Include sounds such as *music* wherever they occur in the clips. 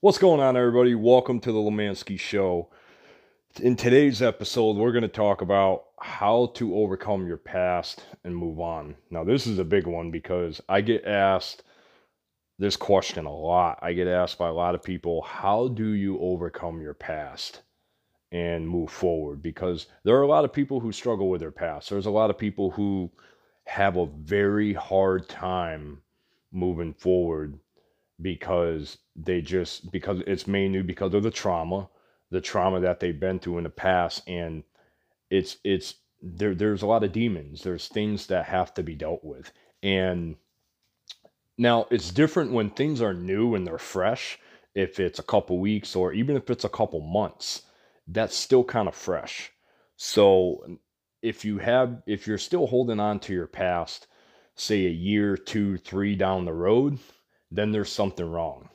What's going on, everybody? Welcome to the Lemansky Show. In today's episode, we're going to talk about how to overcome your past and move on. Now, this is a big one because I get asked this question a lot. I get asked by a lot of people how do you overcome your past and move forward? Because there are a lot of people who struggle with their past. There's a lot of people who have a very hard time moving forward because they just because it's mainly because of the trauma the trauma that they've been through in the past and it's it's there there's a lot of demons. There's things that have to be dealt with. And now it's different when things are new and they're fresh if it's a couple weeks or even if it's a couple months that's still kind of fresh. So if you have if you're still holding on to your past say a year two three down the road then there's something wrong.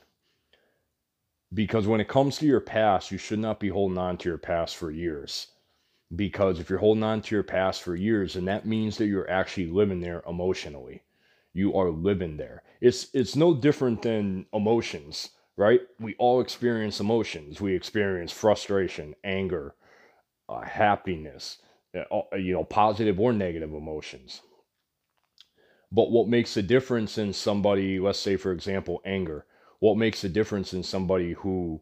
Because when it comes to your past, you should not be holding on to your past for years. Because if you're holding on to your past for years, then that means that you're actually living there emotionally. You are living there. It's it's no different than emotions, right? We all experience emotions. We experience frustration, anger, uh, happiness, uh, you know, positive or negative emotions. But what makes a difference in somebody, let's say, for example, anger, what makes a difference in somebody who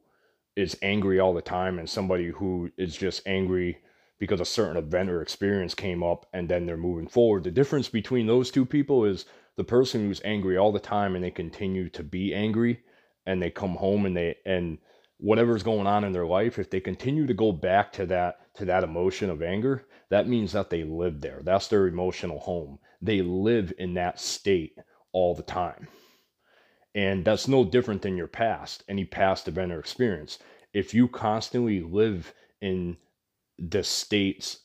is angry all the time and somebody who is just angry because a certain event or experience came up and then they're moving forward? The difference between those two people is the person who's angry all the time and they continue to be angry and they come home and they, and, whatever's going on in their life if they continue to go back to that to that emotion of anger that means that they live there. That's their emotional home they live in that state all the time and that's no different than your past any past event or experience if you constantly live in the states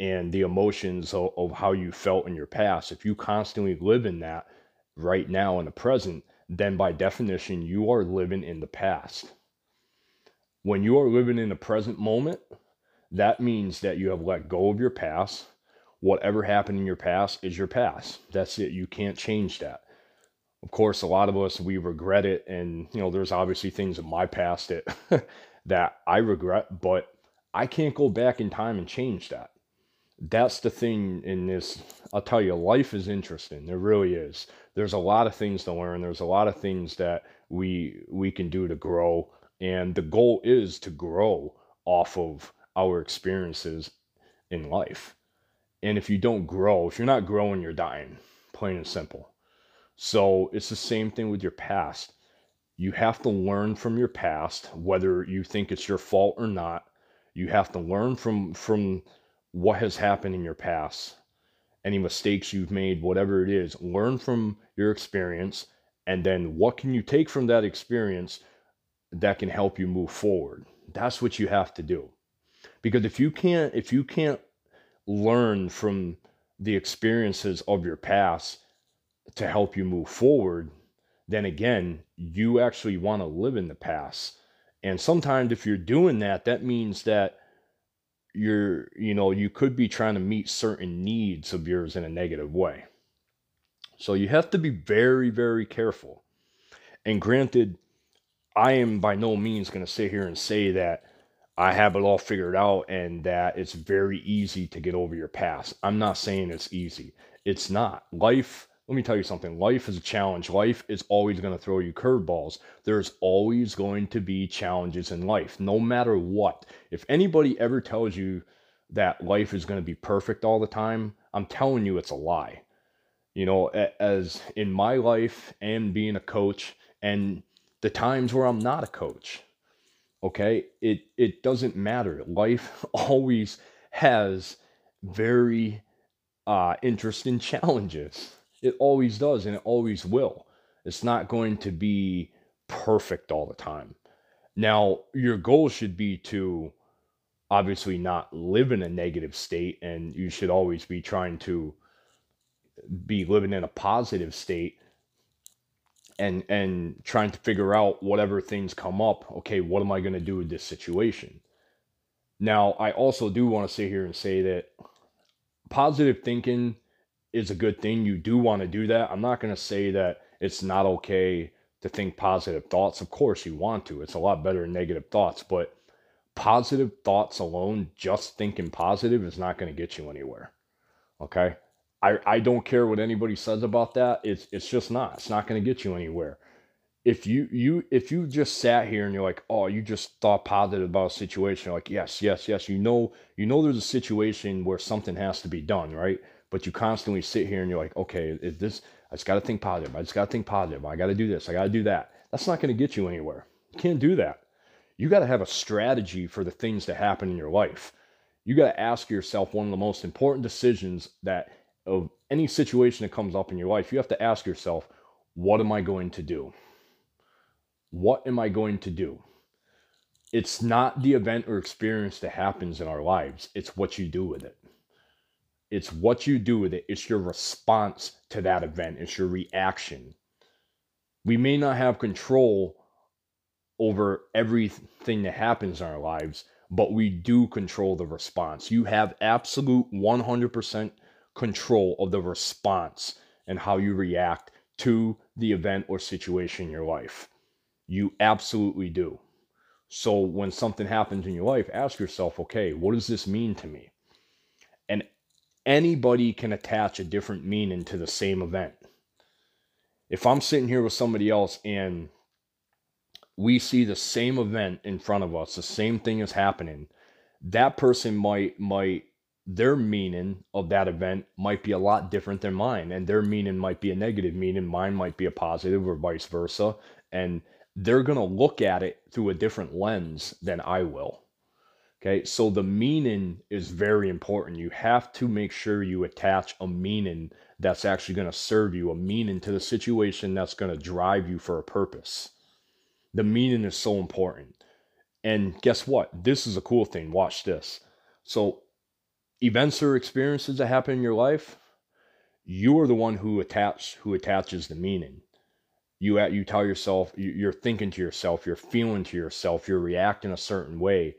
and the emotions of, of how you felt in your past if you constantly live in that right now in the present then by definition you are living in the past when you are living in the present moment, that means that you have let go of your past. Whatever happened in your past is your past. That's it. You can't change that. Of course, a lot of us we regret it, and you know, there's obviously things in my past that *laughs* that I regret, but I can't go back in time and change that. That's the thing in this. I'll tell you, life is interesting. There really is. There's a lot of things to learn. There's a lot of things that we we can do to grow and the goal is to grow off of our experiences in life. And if you don't grow, if you're not growing, you're dying, plain and simple. So it's the same thing with your past. You have to learn from your past, whether you think it's your fault or not. You have to learn from from what has happened in your past, any mistakes you've made, whatever it is. Learn from your experience, and then what can you take from that experience that can help you move forward. That's what you have to do. Because if you can't if you can't learn from the experiences of your past to help you move forward, then again, you actually want to live in the past. And sometimes if you're doing that, that means that you're, you know, you could be trying to meet certain needs of yours in a negative way. So you have to be very, very careful. And granted, I am by no means going to sit here and say that I have it all figured out and that it's very easy to get over your past. I'm not saying it's easy. It's not. Life, let me tell you something. Life is a challenge. Life is always going to throw you curveballs. There's always going to be challenges in life, no matter what. If anybody ever tells you that life is going to be perfect all the time, I'm telling you it's a lie. You know, as in my life and being a coach and the times where I'm not a coach. Okay? It it doesn't matter. Life *laughs* always has very uh interesting *laughs* challenges. It always does and it always will. It's not going to be perfect all the time. Now, your goal should be to obviously not live in a negative state and you should always be trying to be living in a positive state and and trying to figure out whatever things come up okay what am i going to do with this situation now i also do want to sit here and say that positive thinking is a good thing you do want to do that i'm not going to say that it's not okay to think positive thoughts. Of course, you want to. It's a lot better than negative thoughts, but positive thoughts alone, just thinking positive, is not going to get you anywhere. Okay? I, I don't care what anybody says about that. It's it's just not. It's not going to get you anywhere. If you you if you just sat here and you're like, oh, you just thought positive about a situation, like yes, yes, yes, you know, you know, there's a situation where something has to be done, right? But you constantly sit here and you're like, okay, is this? I just got to think positive. I just got to think positive. I got to do this. I got to do that. That's not going to get you anywhere. You can't do that. You got to have a strategy for the things that happen in your life. You got to ask yourself one of the most important decisions that of any situation that comes up in your life, you have to ask yourself, what am I going to do? What am I going to do? It's not the event or experience that happens in our lives, it's what you do with it. It's what you do with it. It's your response to that event. It's your reaction. We may not have control over everything that happens in our lives, but we do control the response. You have absolute 100% control of the response and how you react to the event or situation in your life. You absolutely do. So when something happens in your life, ask yourself, okay, what does this mean to me? And anybody can attach a different meaning to the same event. If I'm sitting here with somebody else and we see the same event in front of us, the same thing is happening, that person might might their meaning of that event might be a lot different than mine and their meaning might be a negative meaning mine might be a positive or vice versa and they're going to look at it through a different lens than I will Okay, so the meaning is very important. You have to make sure you attach a meaning that's actually going to serve you, a meaning to the situation that's going to drive you for a purpose. The meaning is so important. And guess what? This is a cool thing. Watch this. So, events or experiences that happen in your life, you are the one who attach who attaches the meaning. You at you tell yourself, you're thinking to yourself, you're feeling to yourself, you're reacting a certain way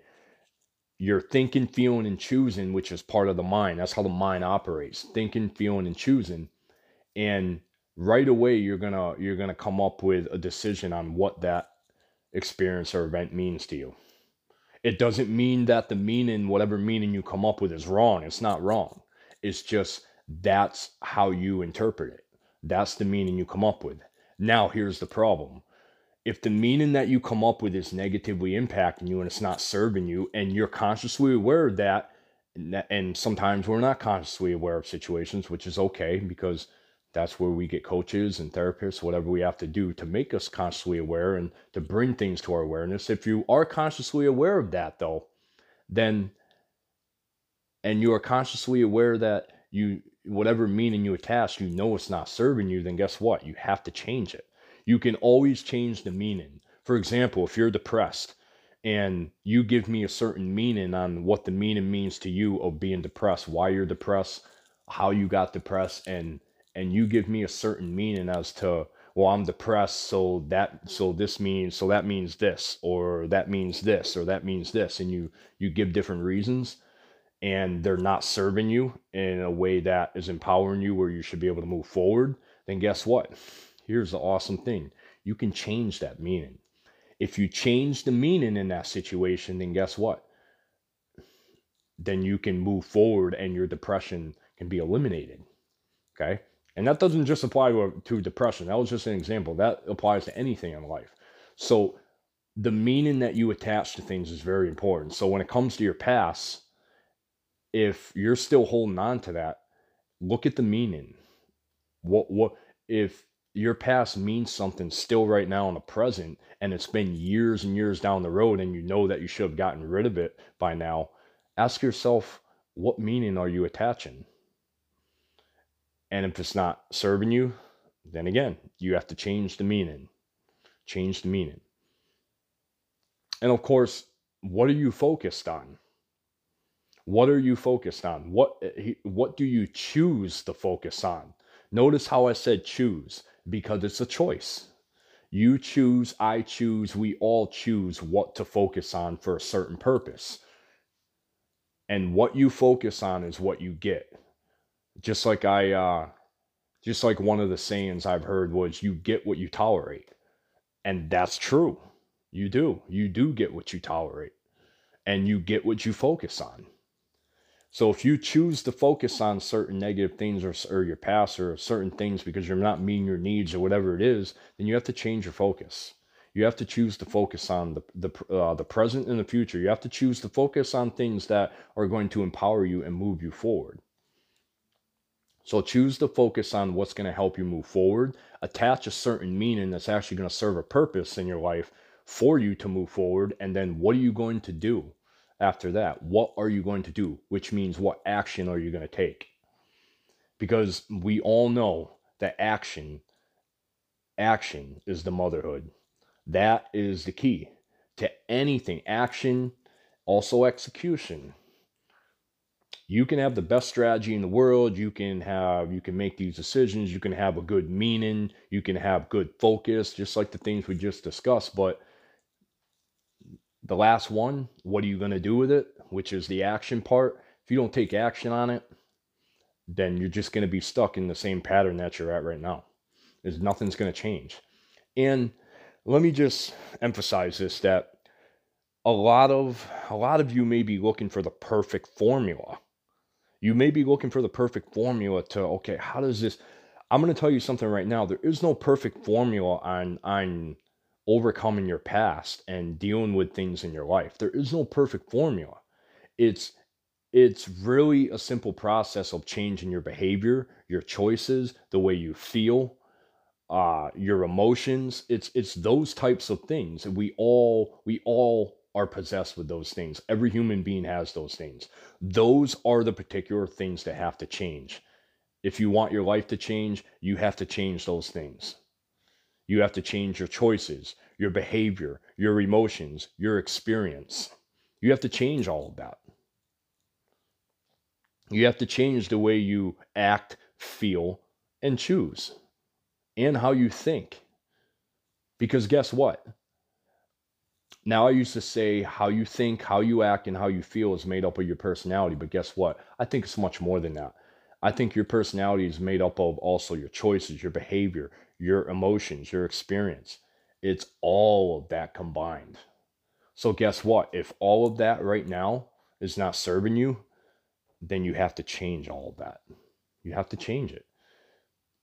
you're thinking, feeling, and choosing, which is part of the mind. That's how the mind operates. Thinking, feeling, and choosing. And right away you're gonna you're gonna come up with a decision on what that experience or event means to you. It doesn't mean that the meaning, whatever meaning you come up with, is wrong. It's not wrong. It's just that's how you interpret it. That's the meaning you come up with. Now, here's the problem if the meaning that you come up with is negatively impacting you and it's not serving you and you're consciously aware of that and sometimes we're not consciously aware of situations which is okay because that's where we get coaches and therapists whatever we have to do to make us consciously aware and to bring things to our awareness. If you are consciously aware of that though then and you are consciously aware that you whatever meaning you attach you know it's not serving you then guess what? You have to change it. You can always change the meaning. For example, if you're depressed and you give me a certain meaning on what the meaning means to you of being depressed, why you're depressed, how you got depressed, and and you give me a certain meaning as to well i'm depressed so that so this means so that means this or that means this or that means this and you you give different reasons and they're not serving you in a way that is empowering you where you should be able to move forward then guess what Here's the awesome thing you can change that meaning. If you change the meaning in that situation, then guess what? Then you can move forward and your depression can be eliminated. Okay. And that doesn't just apply to, depression. That was just an example. That applies to anything in life. So the meaning that you attach to things is very important. So when it comes to your past, if you're still holding on to that, look at the meaning. What what if your past means something still right now in the present and it's been years and years down the road and you know that you should have gotten rid of it by now ask yourself what meaning are you attaching and if it's not serving you then again you have to change the meaning change the meaning and of course what are you focused on what are you focused on what what do you choose to focus on notice how i said choose because it's a choice. You choose, I choose, we all choose what to focus on for a certain purpose. And what you focus on is what you get. Just like I uh just like one of the sayings I've heard was you get what you tolerate. And that's true. You do. You do get what you tolerate, and you get what you focus on. So if you choose to focus on certain negative things or, or your past or certain things because you're not meeting your needs or whatever it is, then you have to change your focus. You have to choose to focus on the the uh, the present and the future. You have to choose to focus on things that are going to empower you and move you forward. So choose to focus on what's going to help you move forward. Attach a certain meaning that's actually going to serve a purpose in your life for you to move forward. And then what are you going to do after that? What are you going to do? Which means what action are you going to take? Because we all know that action, action is the motherhood. That is the key to anything. Action, also execution. You can have the best strategy in the world. You can have, you can make these decisions. You can have a good meaning. You can have good focus, just like the things we just discussed. But the last one, what are you going to do with it? Which is the action part. If you don't take action on it, then you're just going to be stuck in the same pattern that you're at right now. There's nothing's going to change. And let me just emphasize this that a lot of a lot of you may be looking for the perfect formula. You may be looking for the perfect formula to okay, how does this I'm going to tell you something right now. There is no perfect formula on on overcoming your past and dealing with things in your life. There is no perfect formula. It's it's really a simple process of changing your behavior, your choices, the way you feel, uh, your emotions. It's it's those types of things. We all we all are possessed with those things. Every human being has those things. Those are the particular things that have to change. If you want your life to change, you have to change those things. You have to change your choices, your behavior, your emotions, your experience. You have to change all of that. You have to change the way you act, feel, and choose, and how you think. Because guess what? Now, I used to say how you think, how you act, and how you feel is made up of your personality. But guess what? I think it's much more than that. I think your personality is made up of also your choices, your behavior, your emotions, your experience. It's all of that combined. So, guess what? If all of that right now is not serving you, then you have to change all of that. You have to change it.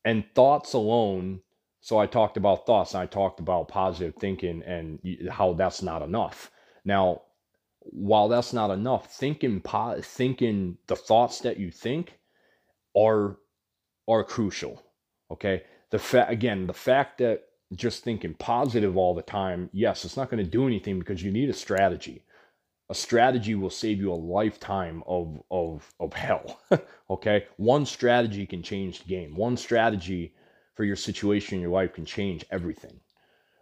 And thoughts alone. So, I talked about thoughts and I talked about positive thinking and how that's not enough. Now, while that's not enough, thinking po- thinking the thoughts that you think are are crucial. Okay, the fact again, the fact that just thinking positive all the time, yes, it's not going to do anything because you need a strategy. A strategy will save you a lifetime of of of hell. *laughs* okay, one strategy can change the game. One strategy for your situation in your life can change everything.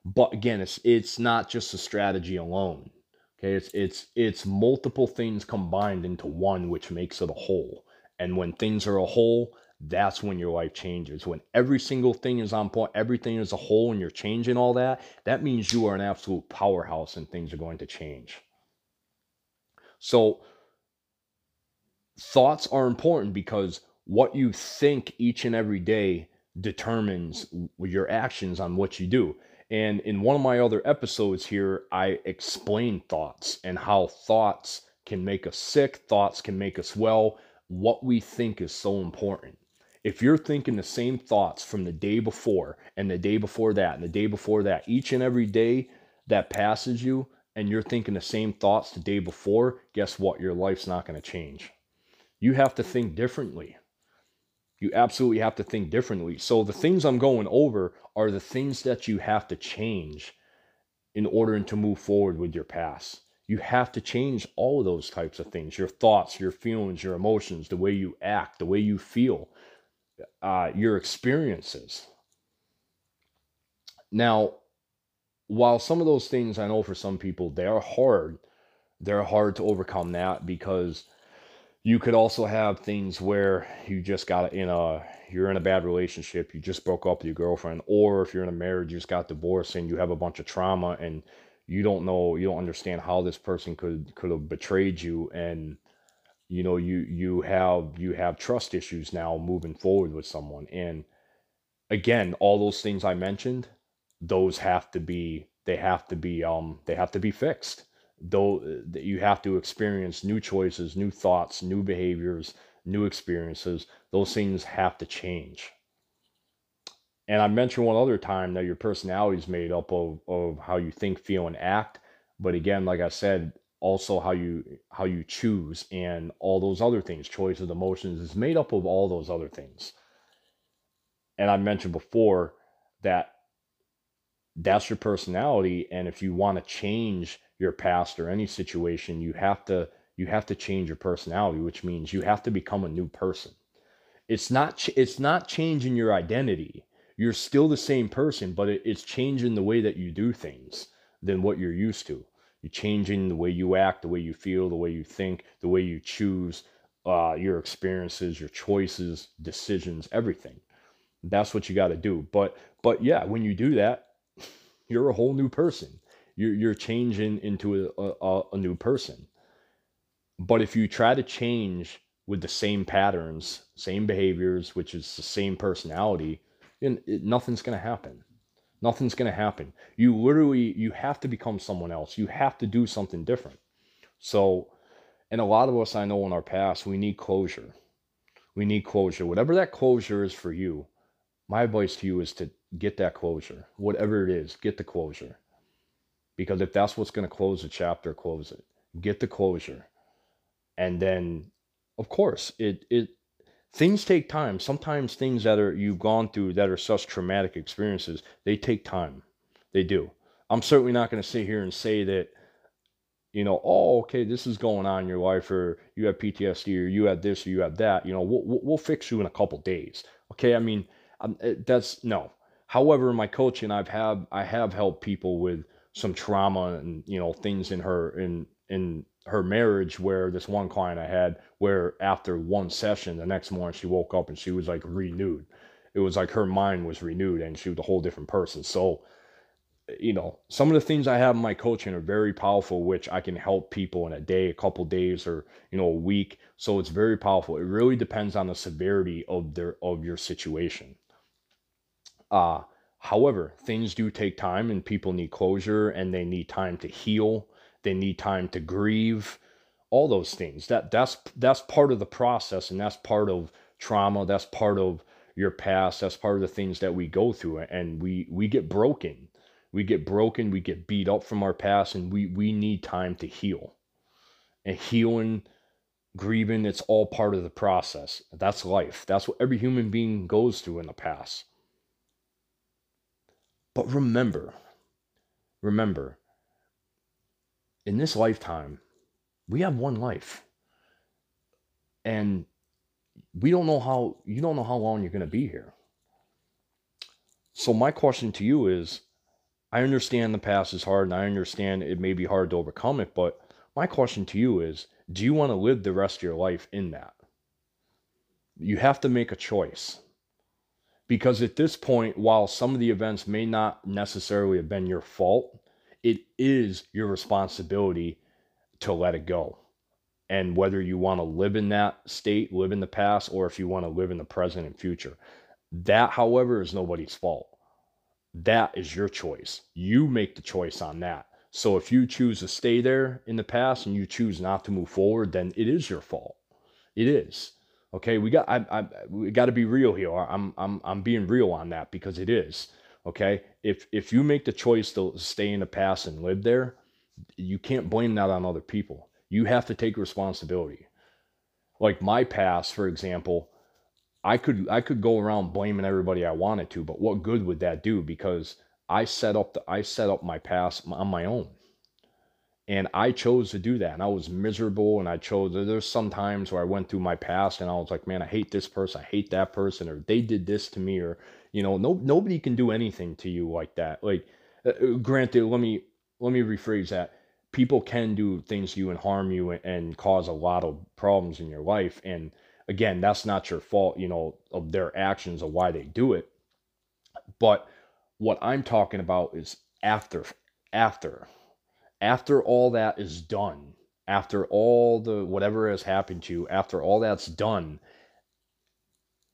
But again, it's it's not just a strategy alone. Okay, it's it's it's multiple things combined into one, which makes it a whole. And when things are a whole, that's when your life changes. When every single thing is on point, everything is a whole, and you're changing all that, that means you are an absolute powerhouse and things are going to change. So, thoughts are important because what you think each and every day determines mm. your actions on what you do. And in one of my other episodes here, I explain thoughts and how thoughts can make us sick, thoughts can make us well. What we think is so important if you're thinking the same thoughts from the day before and the day before that and the day before that, each and every day that passes you, and you're thinking the same thoughts the day before, guess what? Your life's not going to change. You have to think differently. You absolutely have to think differently. So, the things I'm going over are the things that you have to change in order to move forward with your past. You have to change all of those types of things your thoughts, your feelings, your emotions, the way you act, the way you feel uh, your experiences. Now, while some of those things I know for some people they are hard, they're hard to overcome that because you could also have things where you just got in a you're in a bad relationship, you just broke up with your girlfriend, or if you're in a marriage, you just got divorced and you have a bunch of trauma and you don't know, you don't understand how this person could could have betrayed you. And you know you you have you have trust issues now moving forward with someone. And again all those things i mentioned those have to be they have to be um they have to be fixed though uh, that you have to experience new choices new thoughts new behaviors new experiences. Those things have to change. And i mentioned one other time that your personality is made up of, of how you think feel and act. But again like i said also how you how you choose and all those other things choices emotions is made up of all those other things. And i mentioned before that that's your personality. And if you want to change your past or any situation you have to you have to change your personality which means you have to become a new person. It's not ch- it's not changing your identity. You're still the same person but it, it's changing the way that you do things than what you're used to. You're changing the way you act the way you feel the way you think the way you choose uh, your experiences your choices decisions everything. That's what you got to do. But but yeah when you do that *laughs* you're a whole new person. You're, you're changing into a, a, a new person. But if you try to change with the same patterns, same behaviors, which is the same personality, then it, nothing's going to happen. Nothing's going to happen. You literally, you have to become someone else. You have to do something different. So, and a lot of us I know in our past, we need closure. We need closure. Whatever that closure is for you, my advice to you is to get that closure. Whatever it is, get the closure. Because if that's what's going to close the chapter, close it. Get the closure. And then of course, it it things take time. Sometimes things that are you've gone through that are such traumatic experiences, they take time. They do. I'm certainly not going to sit here and say that you know, oh, okay, this is going on in your life, or you have PTSD, or you have this, or you have that. You know, we'll, we'll fix you in a couple days. Okay, I mean, um, that's no. However, in my coaching, I've have I have helped people with some trauma and you know things in her in in her marriage where this one client I had where after one session the next morning she woke up and she was like renewed. It was like her mind was renewed and she was a whole different person. So you know, some of the things I have in my coaching are very powerful, which I can help people in a day, a couple days, or you know, a week. So it's very powerful. It really depends on the severity of their of your situation. Uh, however, things do take time and people need closure and they need time to heal. They need time to grieve. All those things. That that's that's part of the process and that's part of trauma. That's part of your past. That's part of the things that we go through and we we get broken. We get broken, we get beat up from our past and we we need time to heal. And healing grieving it's all part of the process that's life that's what every human being goes through in the past but remember, remember, in this lifetime, we have one life. And we don't know how, you don't know how long you're going to be here. So, my question to you is I understand the past is hard and I understand it may be hard to overcome it, but my question to you is do you want to live the rest of your life in that? You have to make a choice. Because at this point, while some of the events may not necessarily have been your fault, it is your responsibility to let it go. And whether you want to live in that state, live in the past, or if you want to live in the present and future. That, however, is nobody's fault. That is your choice. You make the choice on that. So if you choose to stay there in the past and you choose not to move forward, then it is your fault. It is. Okay, we got I, I we got to be real here. I'm I'm I'm being real on that because it is. Okay, if if you make the choice to stay in the past and live there, you can't blame that on other people. You have to take responsibility. Like my past, for example, I could I could go around blaming everybody I wanted to, but what good would that do? Because I set up the I set up my past on my own and I chose to do that. And I was miserable. And I chose, there's some times where I went through my past and I was like, man, I hate this person. I hate that person. Or they did this to me. Or, you know, no, nobody can do anything to you like that. Like, uh, uh granted, let me, let me rephrase that. People can do things to you and harm you and, and cause a lot of problems in your life. And again, that's not your fault, you know, of their actions or why they do it. But what I'm talking about is after, after after all that is done, after all the whatever has happened to you, after all that's done,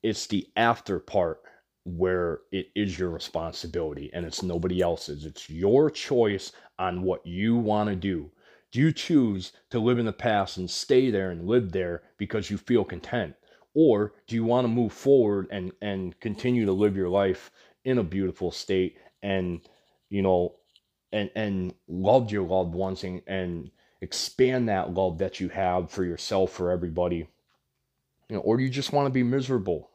it's the after part where it is your responsibility and it's nobody else's. It's your choice on what you want to do. Do you choose to live in the past and stay there and live there because you feel content? Or do you want to move forward and, and continue to live your life in a beautiful state and, you know, and, and love your loved ones and, and expand that love that you have for yourself, for everybody? You know, or do you just want to be miserable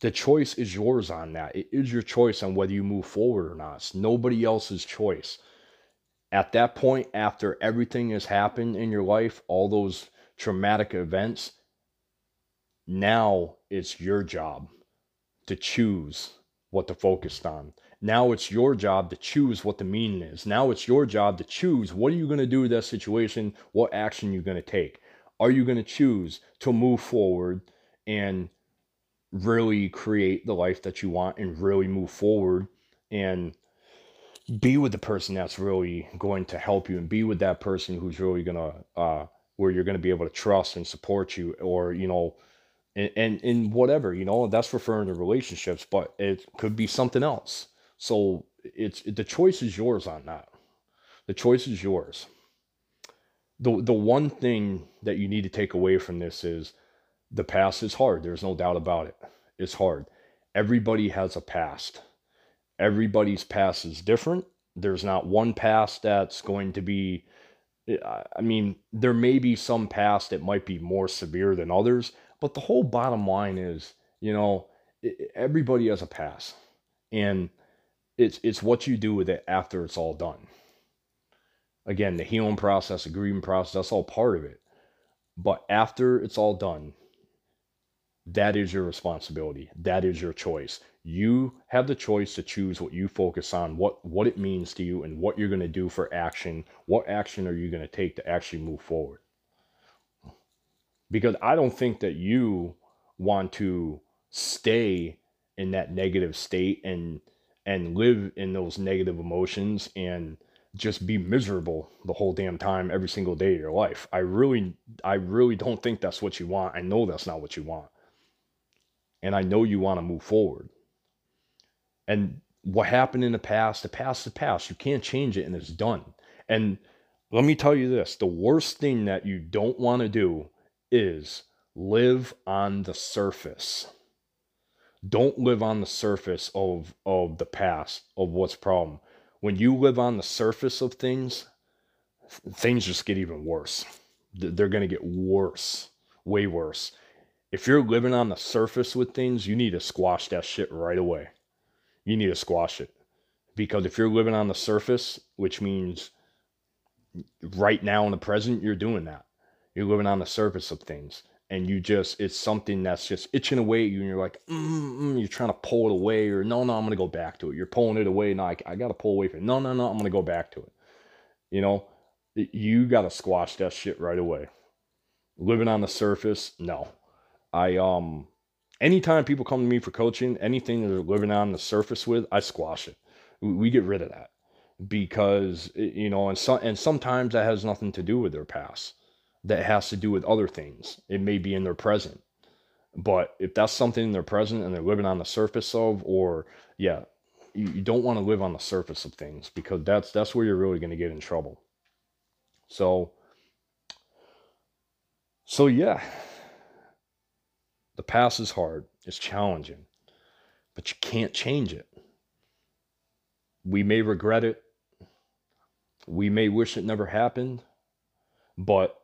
the choice is yours on that. It is your choice on whether you move forward or not. It's nobody else's choice. At that point, after everything has happened in your life, all those traumatic events, now it's your job to choose what to focus on. Now it's your job to choose what the meaning is. Now it's your job to choose what are you going to do with that situation, what action you're going to take. Are you going to choose to move forward and really create the life that you want and really move forward and be with the person that's really going to help you and be with that person who's really going to uh where you're going to be able to trust and support you or you know and, and in whatever you know that's referring to relationships but it could be something else so it's the choice is yours on that the choice is yours the the one thing that you need to take away from this is the past is hard. There's no doubt about it. It's hard. Everybody has a past. Everybody's past is different. There's not one past that's going to be, I mean, there may be some past that might be more severe than others, but the whole bottom line is, you know, everybody has a past. And it's it's what you do with it after it's all done. Again, the healing process, the grieving process, that's all part of it. But after it's all done, that is your responsibility. That is your choice. You have the choice to choose what you focus on, what what it means to you, and what you're going to do for action. What action are you going to take to actually move forward? Because I don't think that you want to stay in that negative state and and live in those negative emotions and just be miserable the whole damn time every single day of your life. I really I really don't think that's what you want. I know that's not what you want and I know you want to move forward. And what happened in the past, the past the past. You can't change it and it's done. And let me tell you this the worst thing that you don't want to do is live on the surface. Don't live on the surface of, of the past, of what's problem. When you live on the surface of things, things just get even worse. They're going to get worse, way worse if you're living on the surface with things, you need to squash that shit right away. You need to squash it. Because if you're living on the surface, which means right now in the present, you're doing that. You're living on the surface of things. And you just, it's something that's just itching away at you. And you're like, mm, mm, you're trying to pull it away. Or no, no, I'm to go back to it. You're pulling it away. No, I, I got to pull away from it. No, no, no, I'm to go back to it. You know, you got to squash that shit right away. Living on the surface, no. I um anytime people come to me for coaching, anything that they're living on the surface with, I squash it. We, we get rid of that because you know, and so, and sometimes that has nothing to do with their past. That has to do with other things. It may be in their present. But if that's something in their present and they're living on the surface of, or yeah, you, you don't want to live on the surface of things because that's that's where you're really going to get in trouble. So so yeah, the past is hard, it's challenging, but you can't change it. We may regret it. We may wish it never happened, but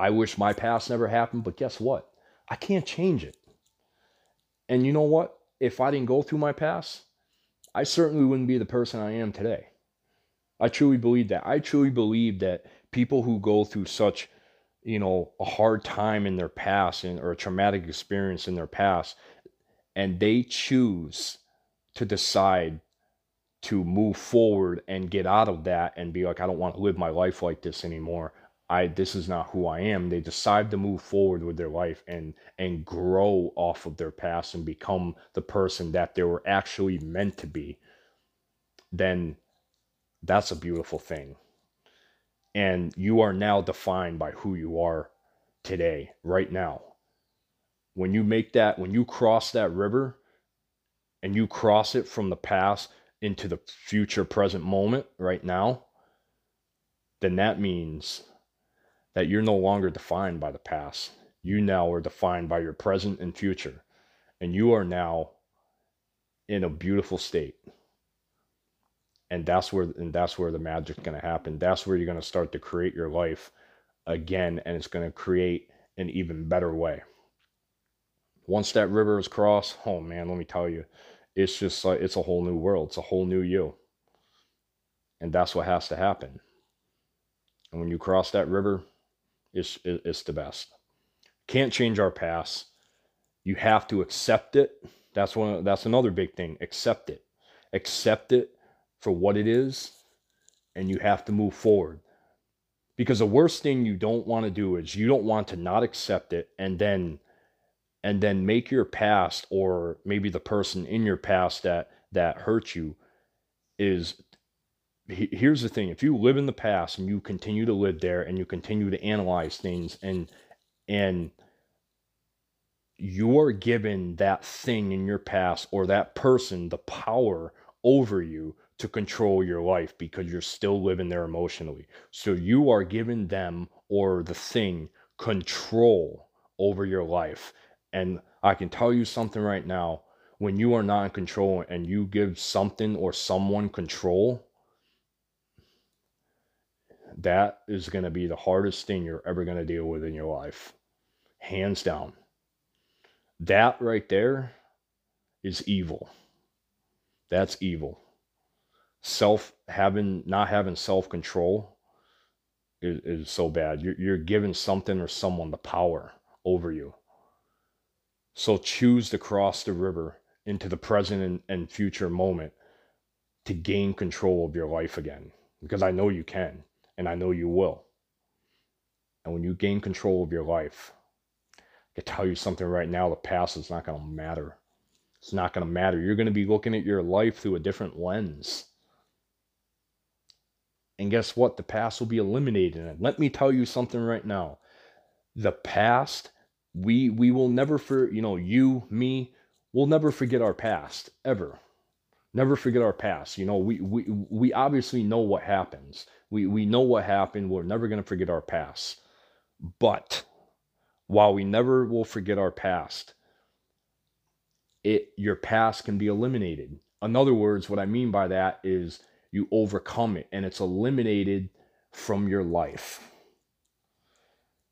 I wish my past never happened. But guess what? I can't change it. And you know what? If I didn't go through my past, I certainly wouldn't be the person I am today. I truly believe that. I truly believe that people who go through such you know a hard time in their past and or a traumatic experience in their past and they choose to decide to move forward and get out of that and be like I don't want to live my life like this anymore. I this is not who I am. They decide to move forward with their life and and grow off of their past and become the person that they were actually meant to be. Then that's a beautiful thing and you are now defined by who you are today, right now. When you make that, when you cross that river, and you cross it from the past into the future present moment right now, then that means that you're no longer defined by the past. You now are defined by your present and future. And you are now in a beautiful state. And that's where and that's where the magic's gonna happen. That's where you're gonna start to create your life again, and it's gonna create an even better way. Once that river is crossed, oh man, let me tell you, it's just like it's a whole new world. It's a whole new you. And that's what has to happen. And when you cross that river, it's, it's the best. Can't change our past. You have to accept it. That's one. That's another big thing. Accept it. Accept it for what it is, and you have to move forward. Because the worst thing you don't want to do is you don't want to not accept it and then and then make your past or maybe the person in your past that that hurt you is here's the thing. If you live in the past and you continue to live there and you continue to analyze things and and you're given that thing in your past or that person the power over you to control your life because you're still living there emotionally. So you are giving them or the thing control over your life. And I can tell you something right now. When you are not in control and you give something or someone control, that is going to be the hardest thing you're ever going to deal with in your life. Hands down. That right there is evil. That's evil. Self having not having self control is, is so bad. You're, you're giving something or someone the power over you. So choose to cross the river into the present and, and future moment to gain control of your life again. Because I know you can, and I know you will. And when you gain control of your life, I can tell you something right now the past is not going to matter. It's not going to matter. You're going to be looking at your life through a different lens. And guess what? The past will be eliminated. And let me tell you something right now. The past we we will never for you know you me we'll never forget our past ever never forget our past. You know we we, we obviously know what happens. We we know what happened. We're never going to forget our past. But while we never will forget our past it your past can be eliminated. In other words what i mean by that is you overcome it and it's eliminated from your life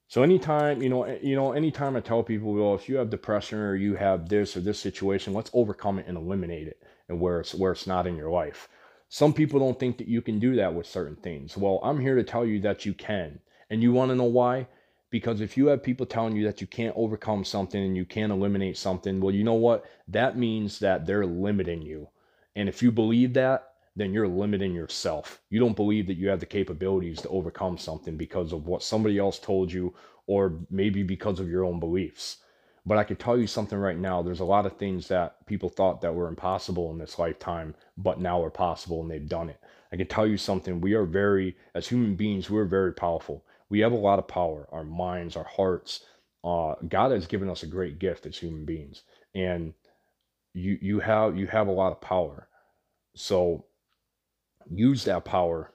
so anytime, you know, eh, you know, anytime I tell people, well, if you have depression or you have this or this situation, let's overcome it and eliminate it and where it's where it's not in your life. Some people don't think that you can do that with certain things. Well, I'm here to tell you that you can. And you want to know why? Because if you have people telling you that you can't overcome something and you can't eliminate something, well, you know what? That means that they're limiting you. And if you believe that, then you're limiting yourself. You don't believe that you have the capabilities to overcome something because of what somebody else told you or maybe because of your own beliefs. But I can tell you something right now. There's a lot of things that people thought that were impossible in this lifetime, but now are possible and they've done it. I can tell you something. We are very, as human beings, we're very powerful. We have a lot of power. Our minds, our hearts. Uh, God has given us a great gift as human beings, and you you have you have a lot of power. So use that power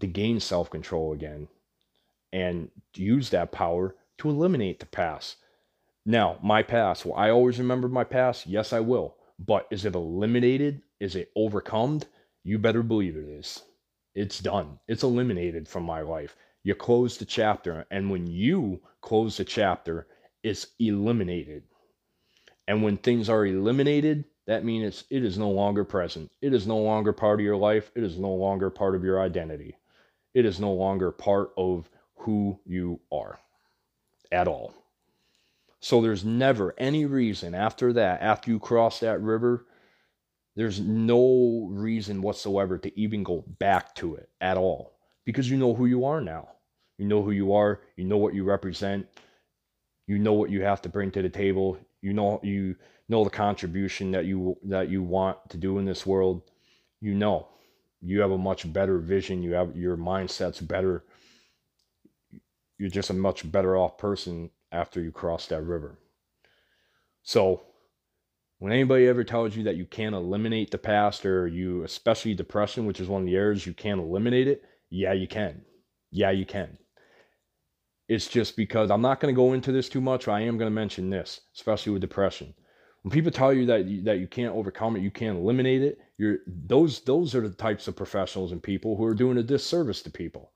to gain self control again and use that power to eliminate the past. Now, my past, will I always remember my past? Yes, I will. But is it eliminated? Is it overcome? You better believe it is. It's done. It's eliminated from my life. You close the chapter, and when you close the chapter, it's eliminated. And when things are eliminated, that means it is no longer present. It is no longer part of your life. It is no longer part of your identity. It is no longer part of who you are at all. So there's never any reason after that, after you cross that river, there's no reason whatsoever to even go back to it at all because you know who you are now. You know who you are, you know what you represent, you know what you have to bring to the table, you know you know the contribution that you that you want to do in this world, you know you have a much better vision. You have your mindset's better. You're just a much better off person after you cross that river. So When anybody ever tells you that you can't eliminate the past or you, especially depression, which is one of the areas you can't eliminate it, yeah, you can. Yeah, you can. It's just because I'm not going to go into this too much. I am going to mention this, especially with depression. When people tell you that you, that you can't overcome it, you can't eliminate it. You're those those are the types of professionals and people who are doing a disservice to people.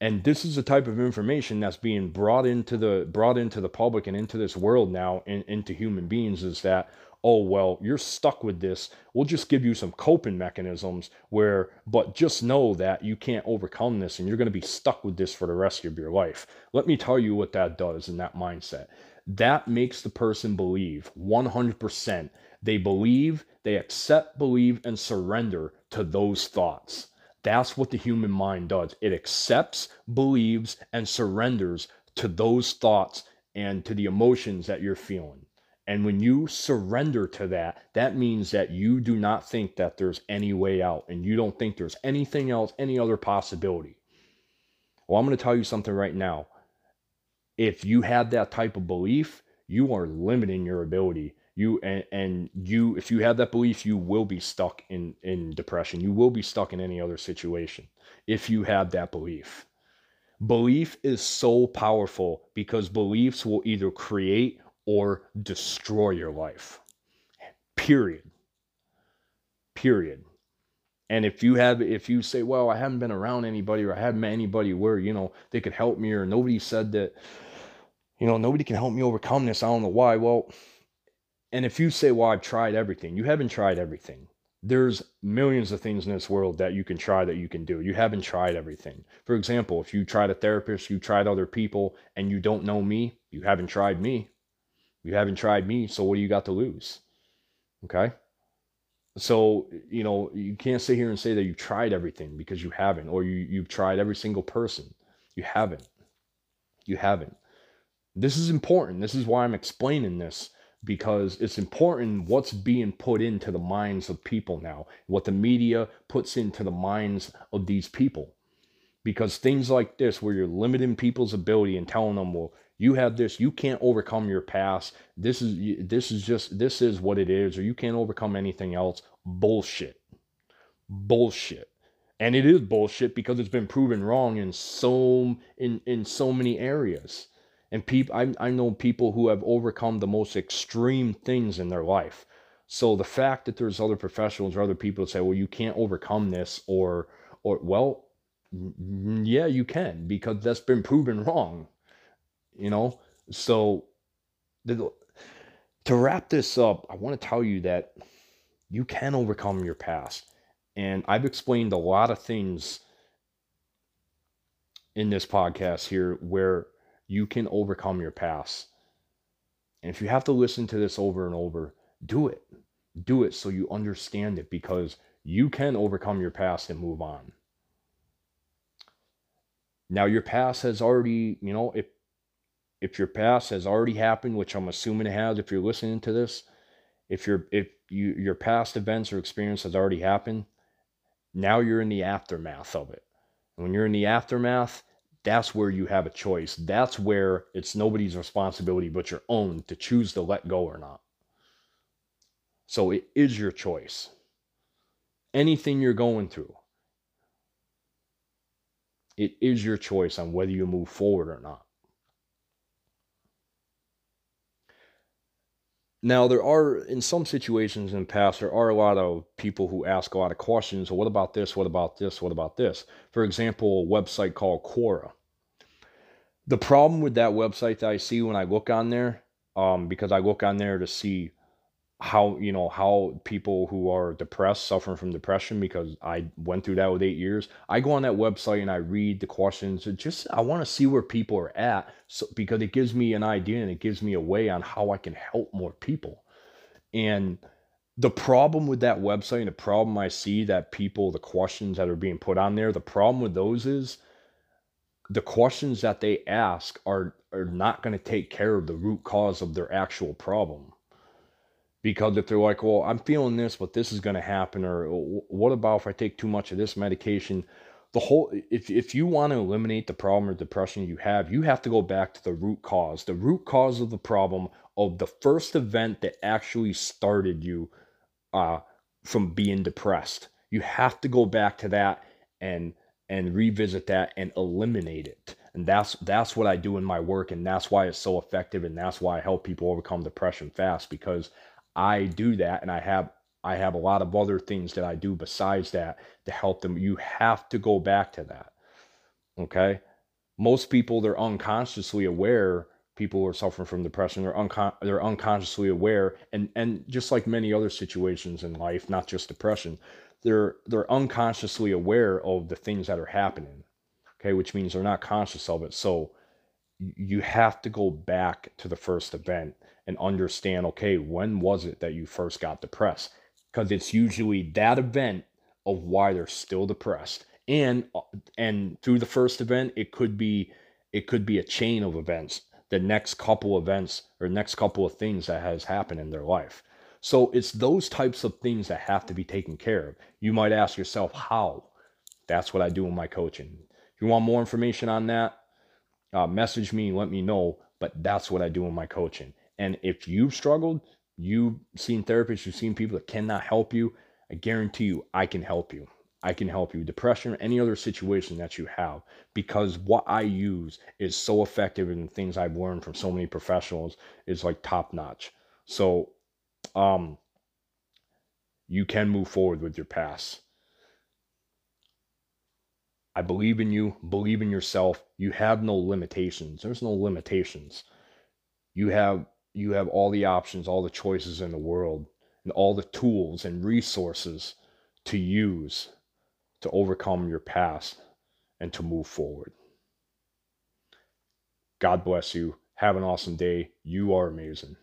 And this is the type of information that's being brought into the brought into the public and into this world now and into human beings is that oh well you're stuck with this. We'll just give you some coping mechanisms where but just know that you can't overcome this and you're going to be stuck with this for the rest of your life. Let me tell you what that does in that mindset. That makes the person believe 100% they believe they accept believe and surrender to those thoughts. That's what the human mind does. It accepts believes and surrenders to those thoughts and to the emotions that you're feeling and when you surrender to that, that means that you do not think that there's any way out and you don't think there's anything else, any other possibility. Well, I'm going to tell you something right now. If you have that type of belief, you are limiting your ability. You and, and you if you have that belief, you will be stuck in in depression. You will be stuck in any other situation if you have that belief. Belief is so powerful because beliefs will either create or destroy your life. Period. Period. And if you have, if you say, well, I haven't been around anybody or I haven't met anybody where, you know, they could help me or nobody said that, you know, nobody can help me overcome this. I don't know why. Well, and if you say, well, I've tried everything, you haven't tried everything. There's millions of things in this world that you can try that you can do. You haven't tried everything. For example, if you tried a therapist, you tried other people, and you don't know me, you haven't tried me. You haven't tried me, so what do you got to lose? Okay? So, you know, you can't sit here and say that you've tried everything because you haven't, or you, you've tried every single person. You haven't. You haven't. This is important. This is why I'm explaining this because it's important what's being put into the minds of people now, what the media puts into the minds of these people. Because things like this, where you're limiting people's ability and telling them, well, you have this you can't overcome your past. This is this is just this is what it is or you can't overcome anything else. Bullshit. Bullshit. And it is bullshit because it's been proven wrong in so in in so many areas. And people I, I know people who have overcome the most extreme things in their life. So the fact that there's other professionals or other people that say well you can't overcome this or or well Mm-hmm. yeah you can because that's been proven wrong you know? So the, to wrap this up, I want to tell you that you can overcome your past. And I've explained a lot of things in this podcast here where you can overcome your past. And if you have to listen to this over and over, do it. Do it so you understand it because you can overcome your past and move on. Now, your past has already, you know, if if your past has already happened, which I'm assuming it has if you're listening to this, if your if you your past events or experience has already happened, now you're in the aftermath of it. And when you're in the aftermath, that's where you have a choice. That's where it's nobody's responsibility but your own to choose to let go or not. So it is your choice. Anything you're going through, it is your choice on whether you move forward or not. Now, there are, in some situations in the past, there are a lot of people who ask a lot of questions. What about this? What about this? What about this? For example, a website called Quora. The problem with that website that I see when I look on there, um, because I look on there to see how you know how people who are depressed suffering from depression because i went through that with eight years i go on that website and i read the questions and just i want to see where people are at so because it gives me an idea and it gives me a way on how i can help more people. And the problem with that website and the problem i see that people the questions that are being put on there the problem with those is the questions that they ask are are not going to take care of the root cause of their actual problem because if they're like, well, I'm feeling this, but this is going to happen, or what about if I take too much of this medication? The whole, if, if you want to eliminate the problem or depression you have, you have to go back to the root cause. The root cause of the problem of the first event that actually started you uh, from being depressed. You have to go back to that and and revisit that and eliminate it. And that's that's what I do in my work and that's why it's so effective and that's why I help people overcome depression fast because I do that and I have I have a lot of other things that I do besides that to help them. You have to go back to that. Okay? Most people they're unconsciously aware people who are suffering from depression they're uncon- they're unconsciously aware and and just like many other situations in life not just depression they're they're unconsciously aware of the things that are happening okay which means they're not conscious of it so you have to go back to the first event and understand okay when was it that you first got depressed because it's usually that event of why they're still depressed and uh, and through the first event it could be it could be a chain of events the next couple events or next couple of things that has happened in their life. So it's those types of things that have to be taken care of. You might ask yourself, how? That's what I do in my coaching. If you want more information on that, uh, message me, let me know. But that's what I do in my coaching. And if you've struggled, you've seen therapists, you've seen people that cannot help you, I guarantee you, I can help you. I can help you. Depression, any other situation that you have, because what I use is so effective and the things I've learned from so many professionals is like top notch. So, um, you can move forward with your past. I believe in you, believe in yourself. You have no limitations. There's no limitations. You have you have all the options, all the choices in the world, and all the tools and resources to use to overcome your past and to move forward. God bless you. Have an awesome day. You are amazing.